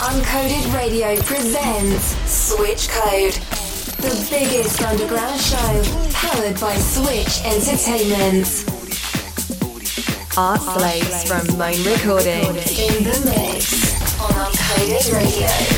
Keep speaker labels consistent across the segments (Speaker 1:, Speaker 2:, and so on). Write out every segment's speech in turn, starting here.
Speaker 1: Uncoded Radio presents Switch Code, the biggest underground show powered by Switch Entertainment.
Speaker 2: Artslaves from Moan Recordings.
Speaker 1: In the mix on Uncoded Radio.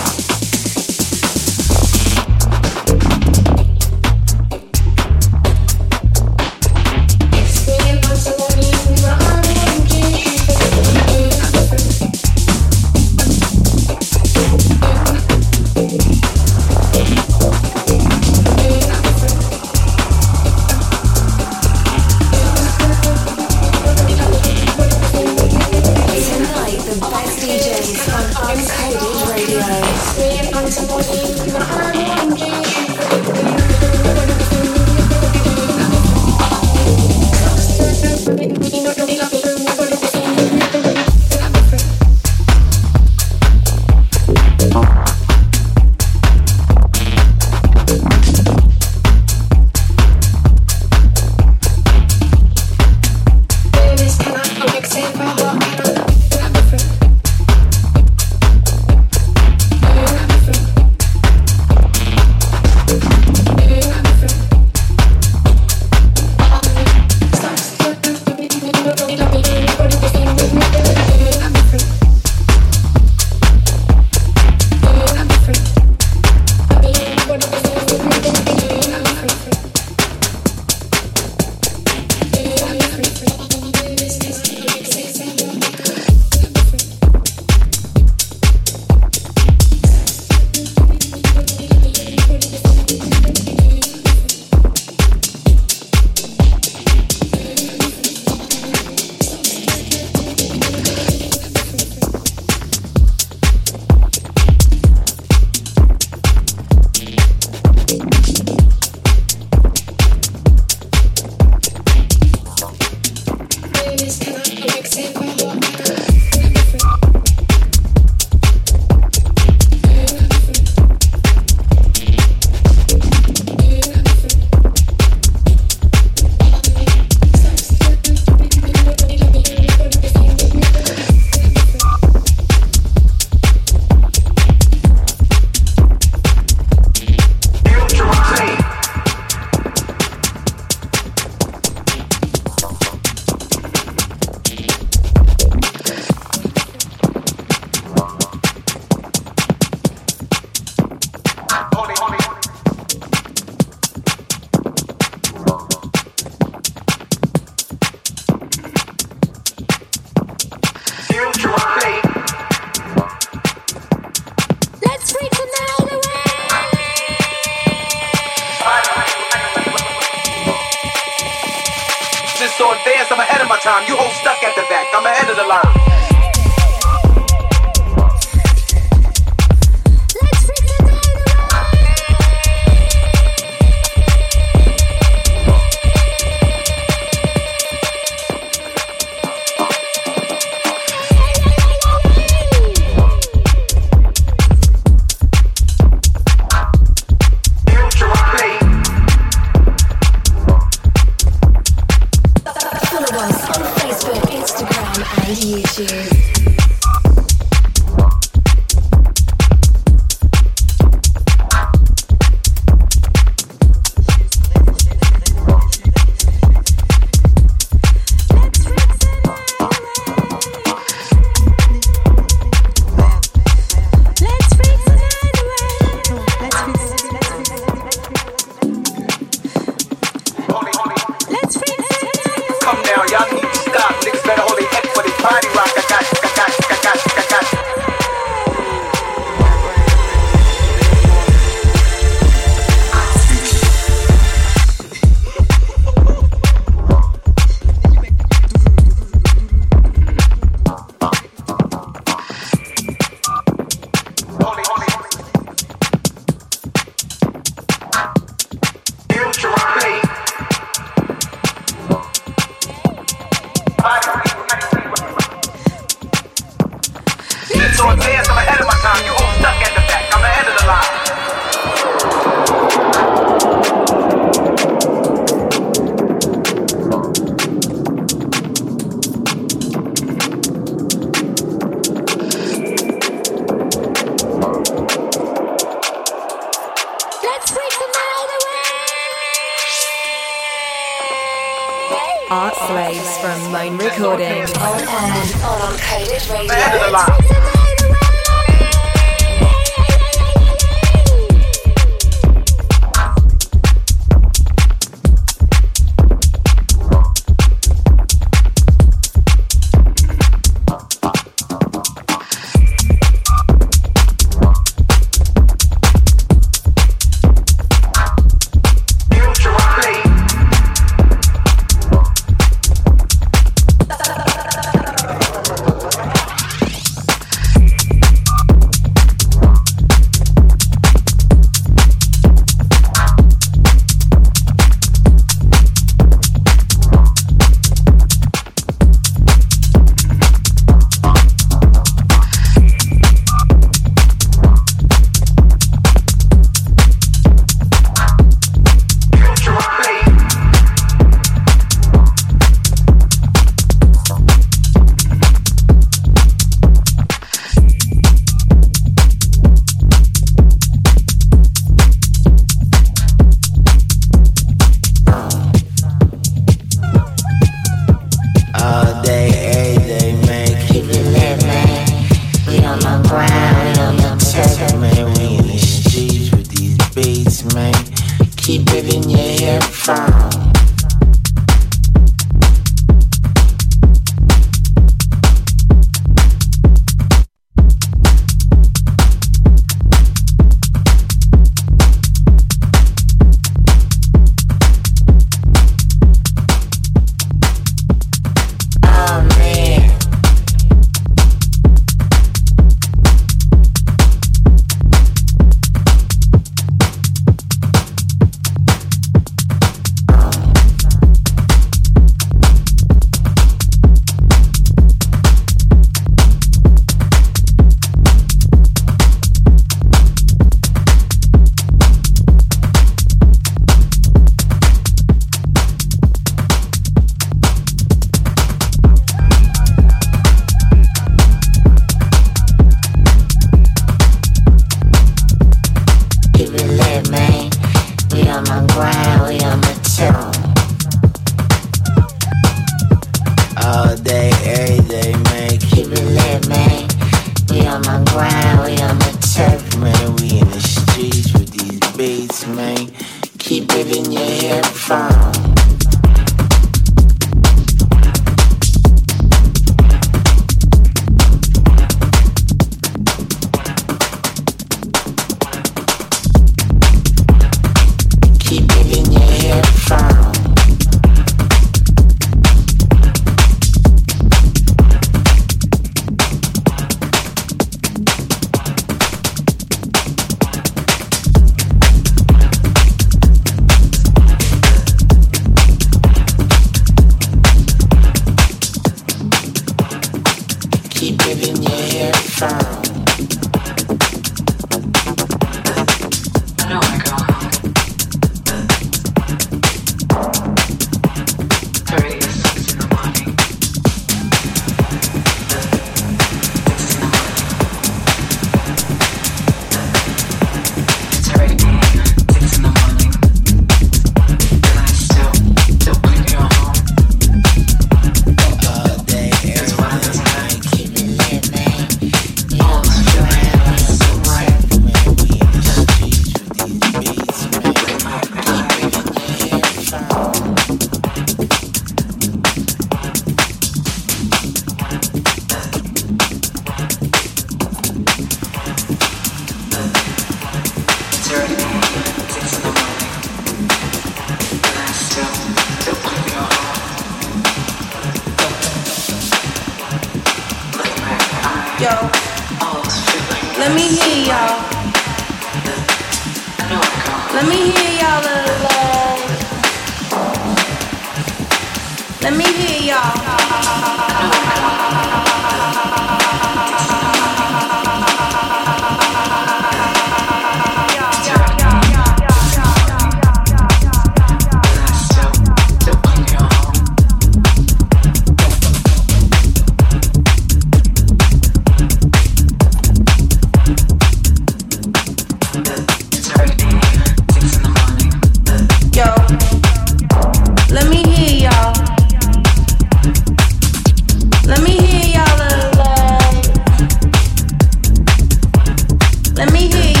Speaker 3: Let me hear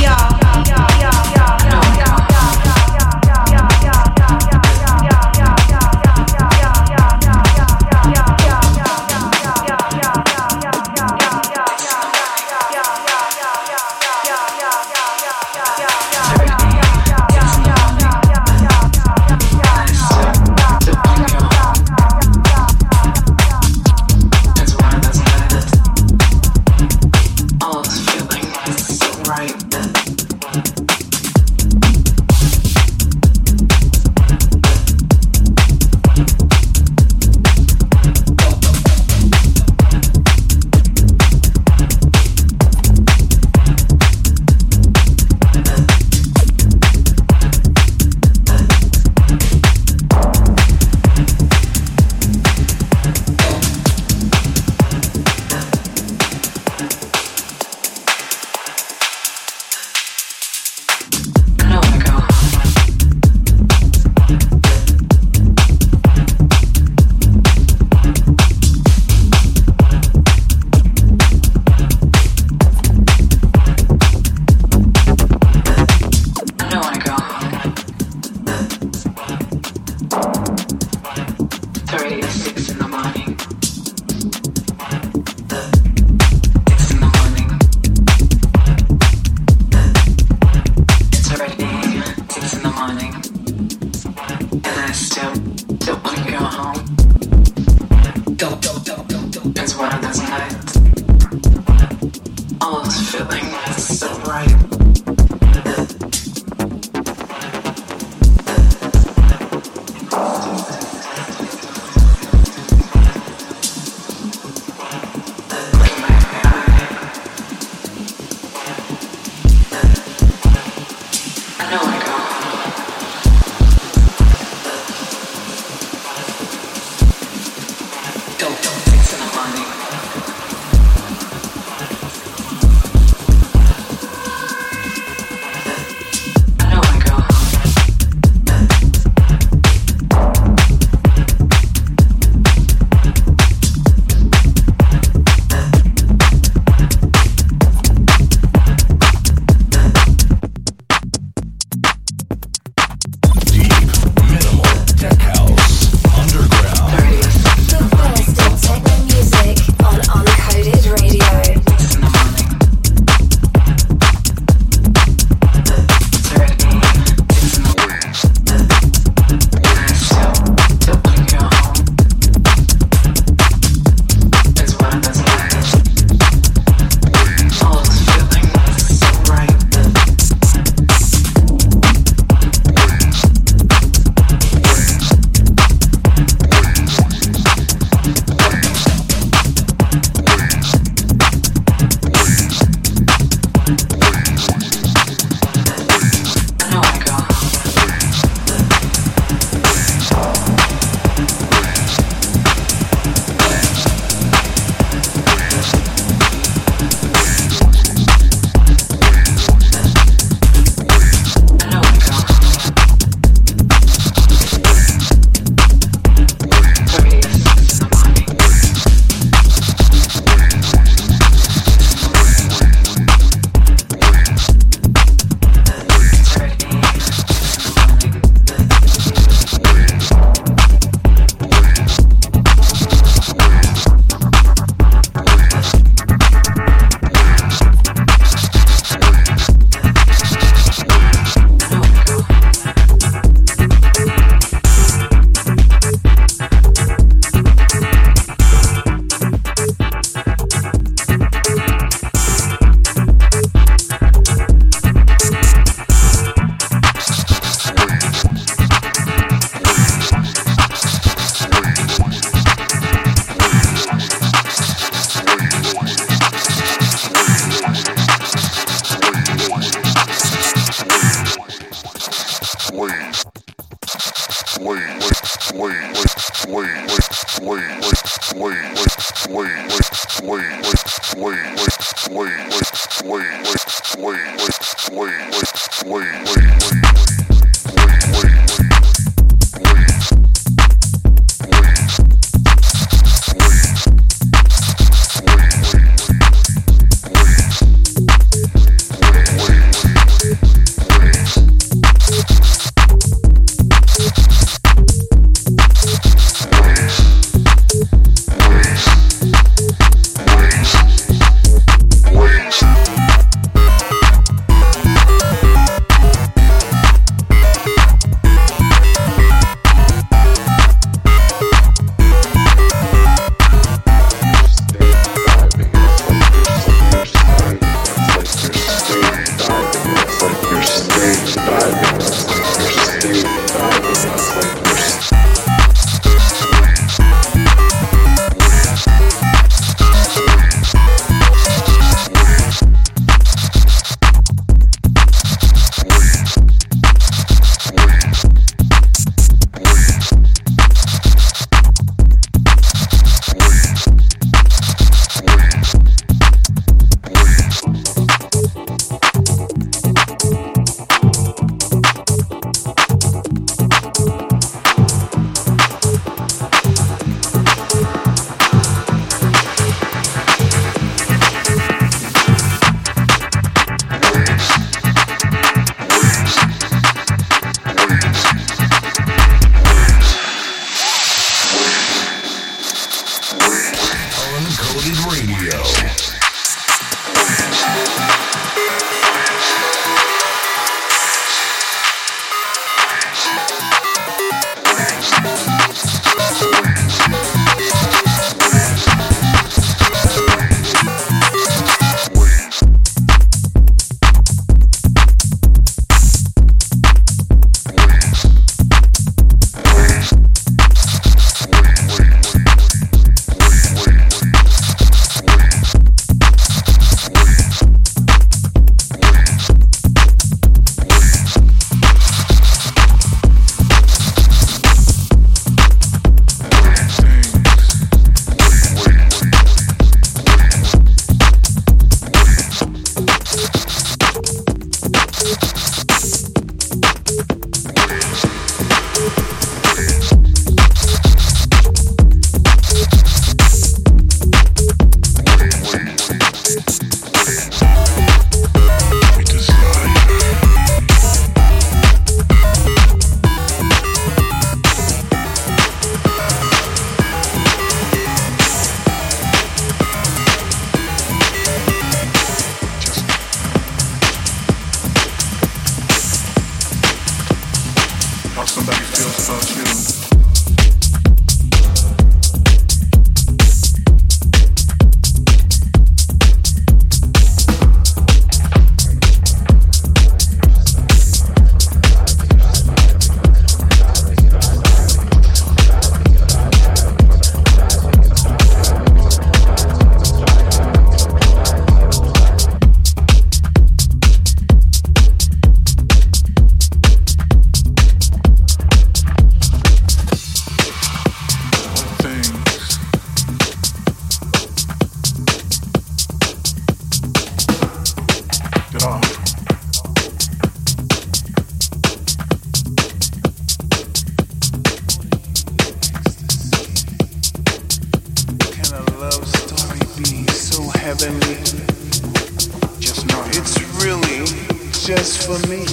Speaker 3: for me.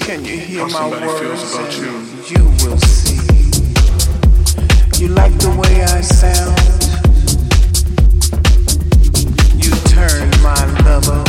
Speaker 3: Can you hear my words? About you. you will
Speaker 4: see. You like the
Speaker 5: way I sound. You turn my lover.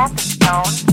Speaker 5: Capstone.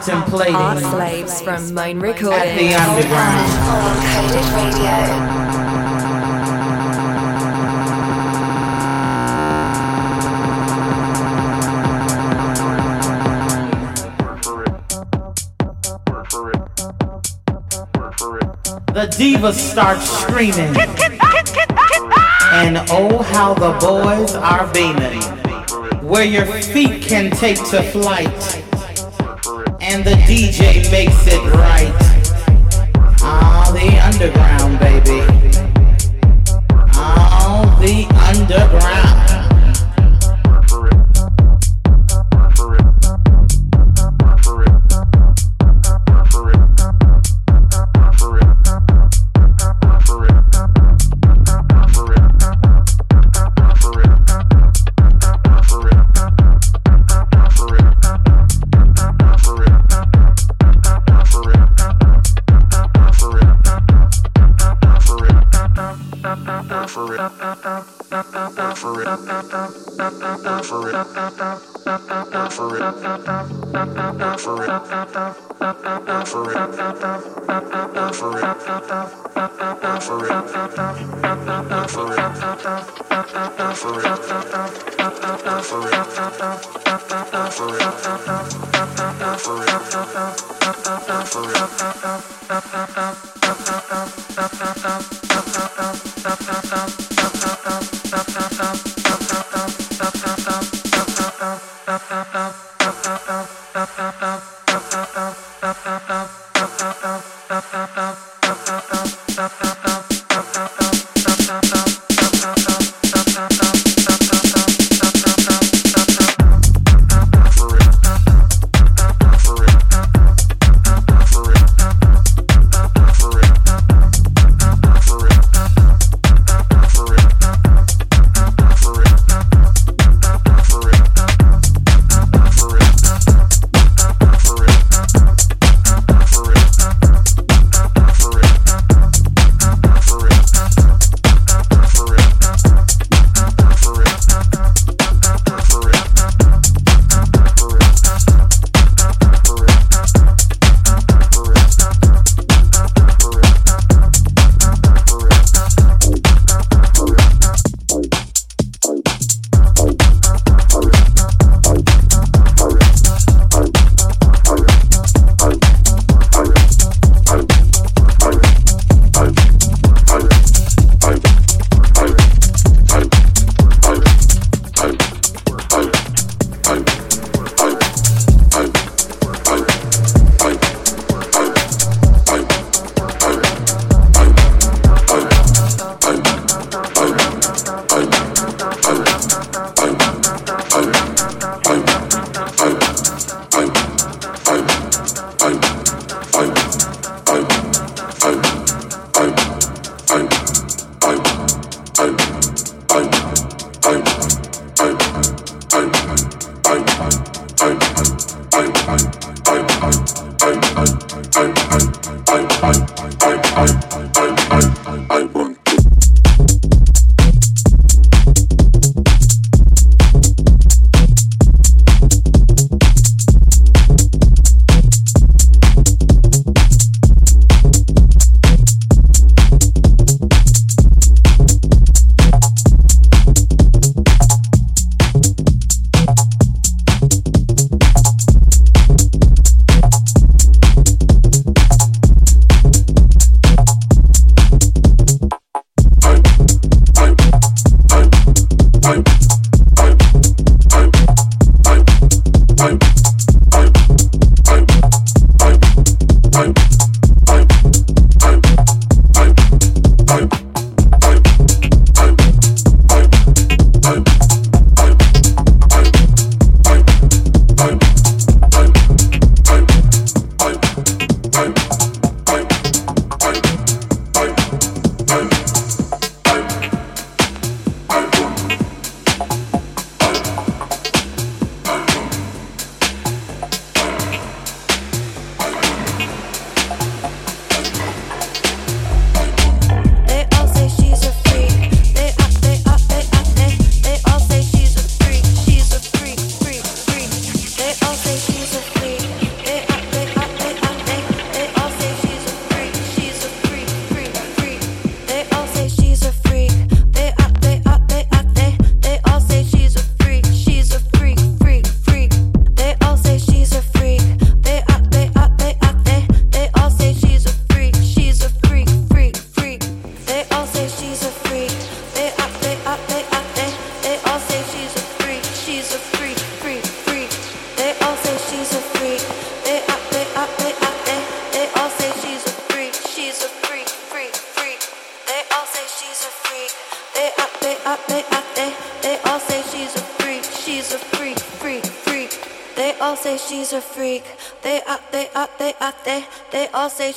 Speaker 5: contemplating
Speaker 2: Artslaves from Moan Recording
Speaker 5: at the underground.
Speaker 6: The
Speaker 5: divas start screaming. And oh, how the boys are beaming. Where your feet can take to flight. DJ makes it right. Ah, the underground, baby.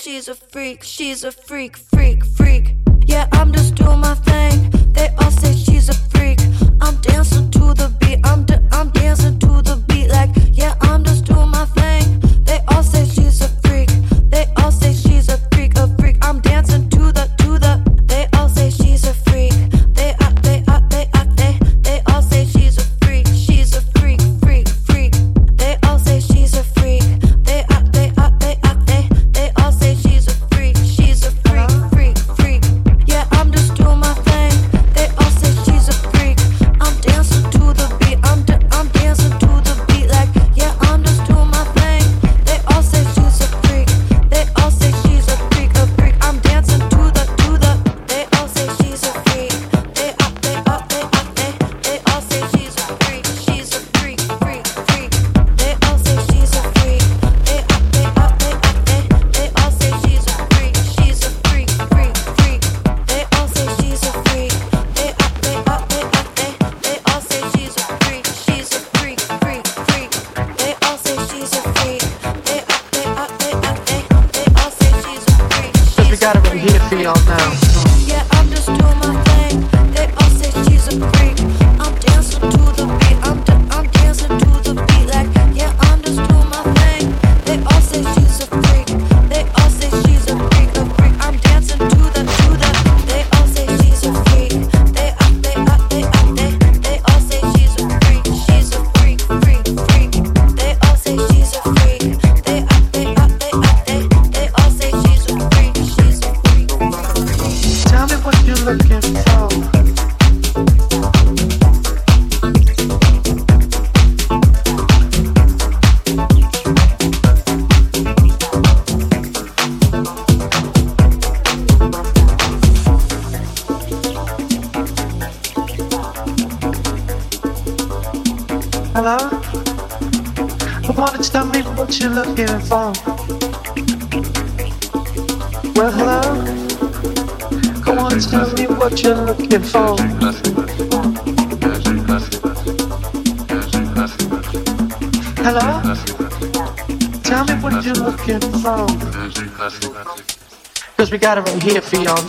Speaker 7: She's a freak, she's a freak.
Speaker 8: Got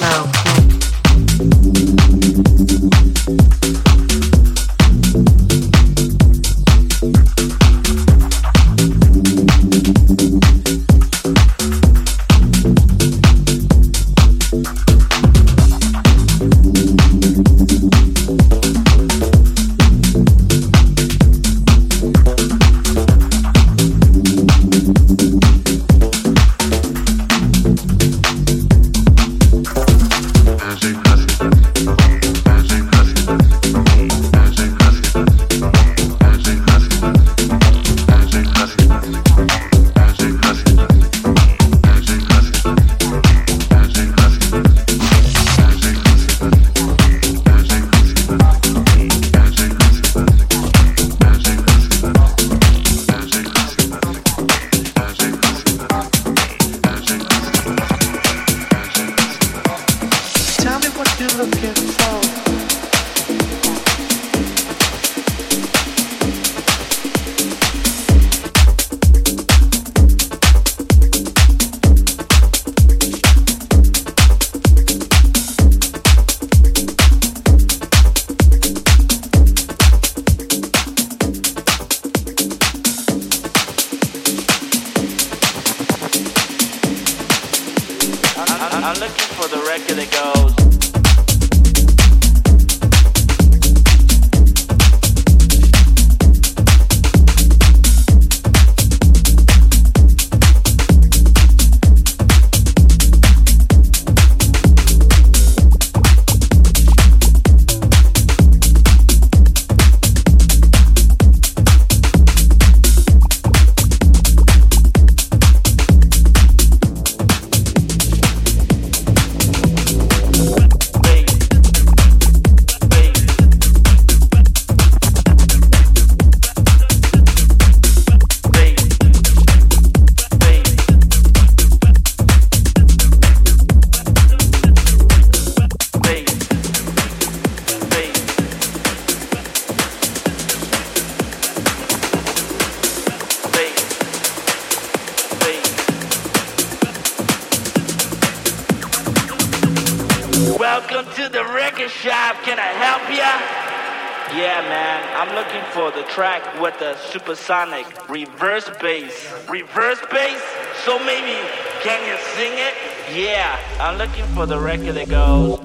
Speaker 9: supersonic reverse bass. Reverse bass? So maybe, can you sing it? Yeah, I'm looking for the record that goes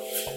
Speaker 6: Yeah.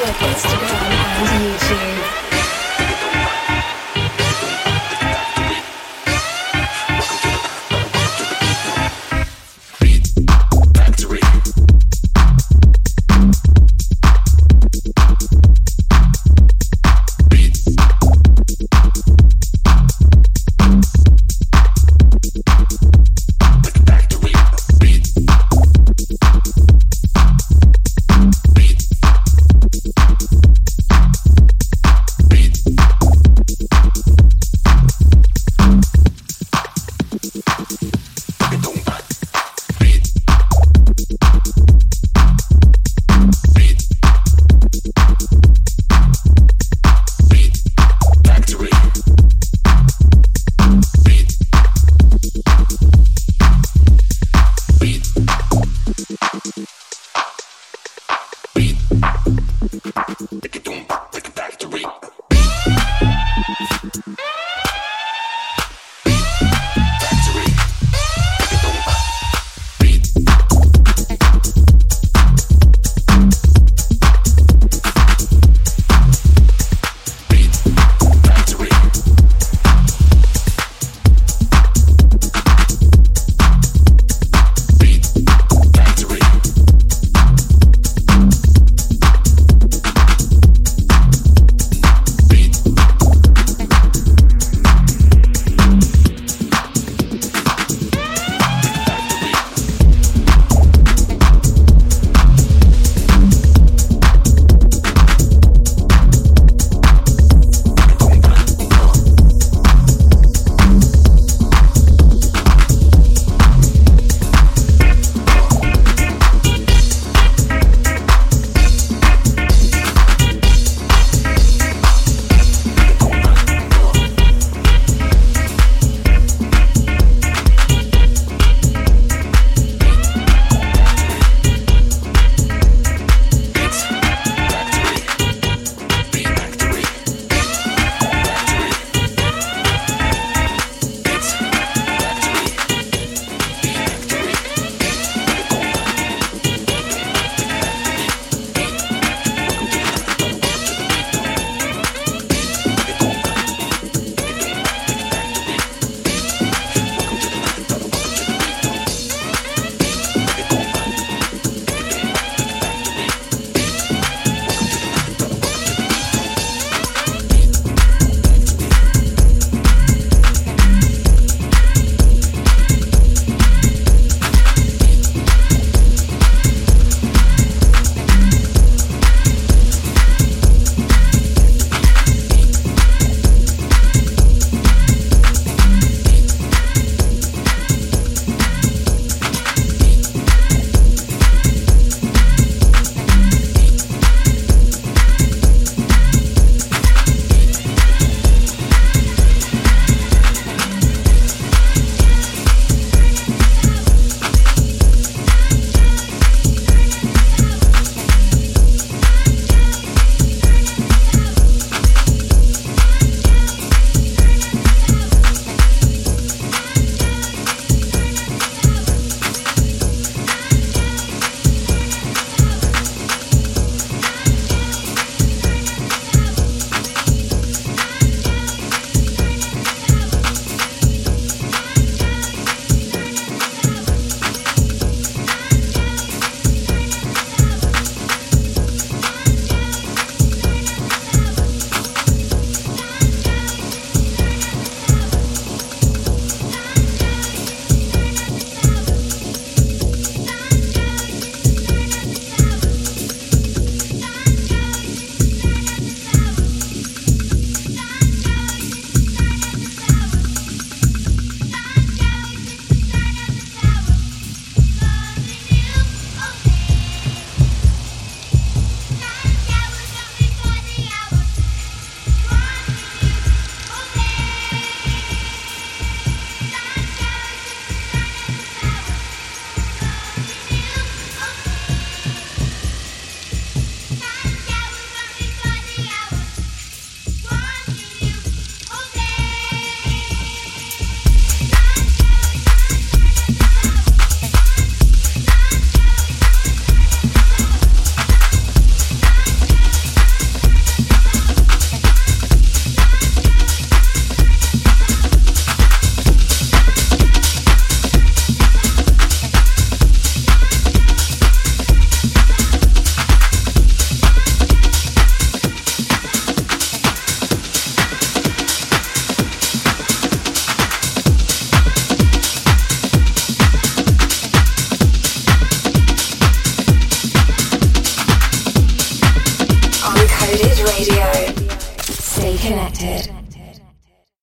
Speaker 6: Instagram and YouTube.